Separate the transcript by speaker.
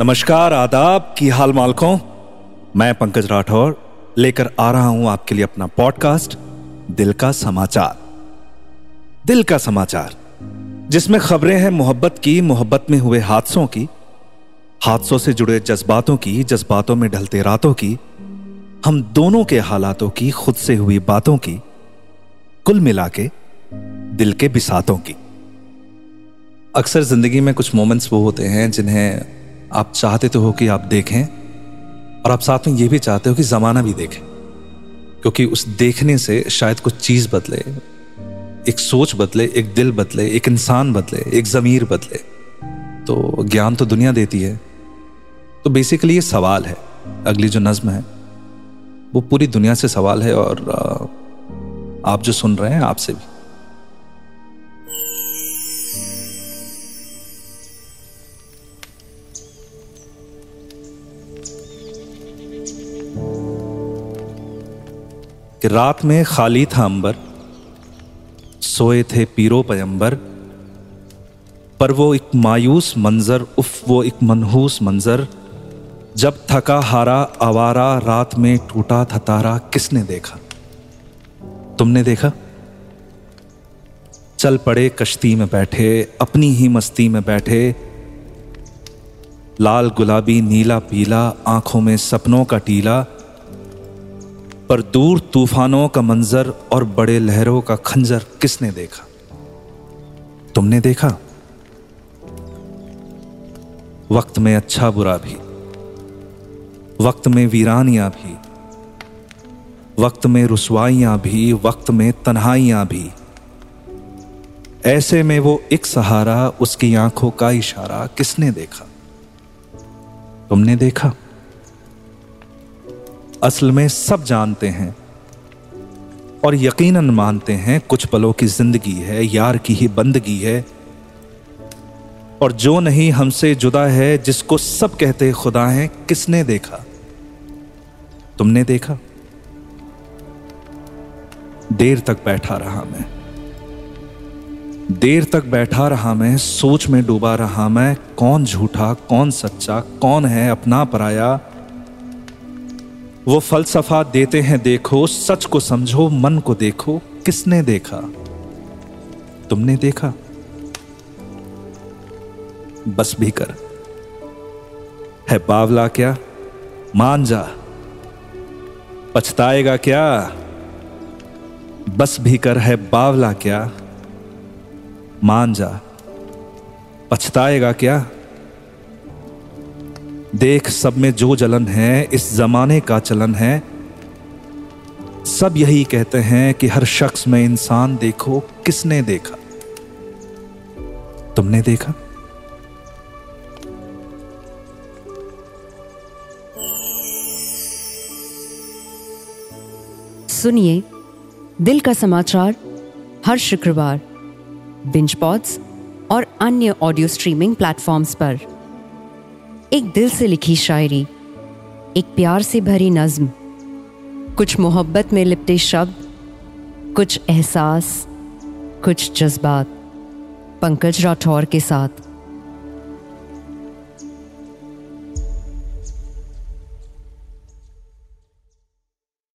Speaker 1: नमस्कार, आदाब, की हाल मालकों? मैं पंकज राठौर, लेकर आ रहा हूँ आपके लिए अपना पॉडकास्ट दिल का समाचार। दिल का समाचार, जिसमें खबरें हैं मोहब्बत की, मोहब्बत में हुए हादसों की, हादसों से जुड़े जज्बातों की, जज्बातों में ढलते रातों की, हम दोनों के हालातों की, खुद से हुई बातों की, कुल मिला के दिल के बिसातों की। अक्सर ज़िंदगी में कुछ मोमेंट्स वो होते हैं जिन्हें आप चाहते तो हो कि आप देखें, और आप साथ में ये भी चाहते हो कि ज़माना भी देखें, क्योंकि उस देखने से शायद कुछ चीज़ बदले, एक सोच बदले, एक दिल बदले, एक इंसान बदले, एक ज़मीर बदले। तो ज्ञान तो दुनिया देती है। तो बेसिकली ये सवाल है, अगली जो नज्म है, वो पूरी दुनिया से सवाल है, और आप जो सुन रहे हैं, आपसे भी। रात में खाली था अंबर, सोए थे पीरो पयंबर पर वो एक मायूस मंजर, उफ, वो एक मनहूस मंजर, जब थका हारा आवारा रात में टूटा था तारा, किसने देखा? तुमने देखा? चल पड़े कश्ती में बैठे, अपनी ही मस्ती में बैठे, लाल गुलाबी नीला पीला, आँखों में सपनों का टीला पर दूर तूफानों का मंजर और बड़े लहरों का खंजर किसने देखा? तुमने देखा? वक्त में अच्छा बुरा भी, वक्त में वीरानियाँ भी, वक्त में रुसवाइयाँ भी, वक्त में तन्हाइयाँ भी। ऐसे में वो एक सहारा उसकी आँखों का इशारा किसने देखा? तुमने देखा? असल में सब जानते हैं और यकीनन मानते हैं कुछ पलों की ज़िंदगी है, यार की ही बंदगी है। और जो नहीं हमसे जुदा है, जिसको सब कहते खुदा हैं, किसने देखा? तुमने देखा? देर तक बैठा रहा मैं। देर तक बैठा रहा मैं, सोच में डूबा रहा मैं, कौन झूठा, कौन सच्चा, कौन है अपना पराया? वो फलसफा देते हैं, देखो। सच को समझो, मन को देखो। किसने देखा? तुमने देखा? बस भी कर। है बावला क्या? मान जा। पछताएगा क्या? बस भी कर। है बावला क्या? मान जा। पछताएगा क्या? देख, सब में जो जलन है, इस जमाने का चलन है। सब यही कहते हैं कि हर शख्स में इंसान देखो, किसने देखा? तुमने देखा?
Speaker 2: सुनिए, दिल का समाचार, हर शुक्रवार बिंच पॉड्स और अन्य ऑडियो स्ट्रीमिंग प्लेटफॉर्म्स पर। एक दिल से लिखी शायरी, एक प्यार से भरी नज्म, कुछ मोहब्बत में लिपटे शब्द, कुछ एहसास, कुछ जज्बात, पंकज राठौर के साथ।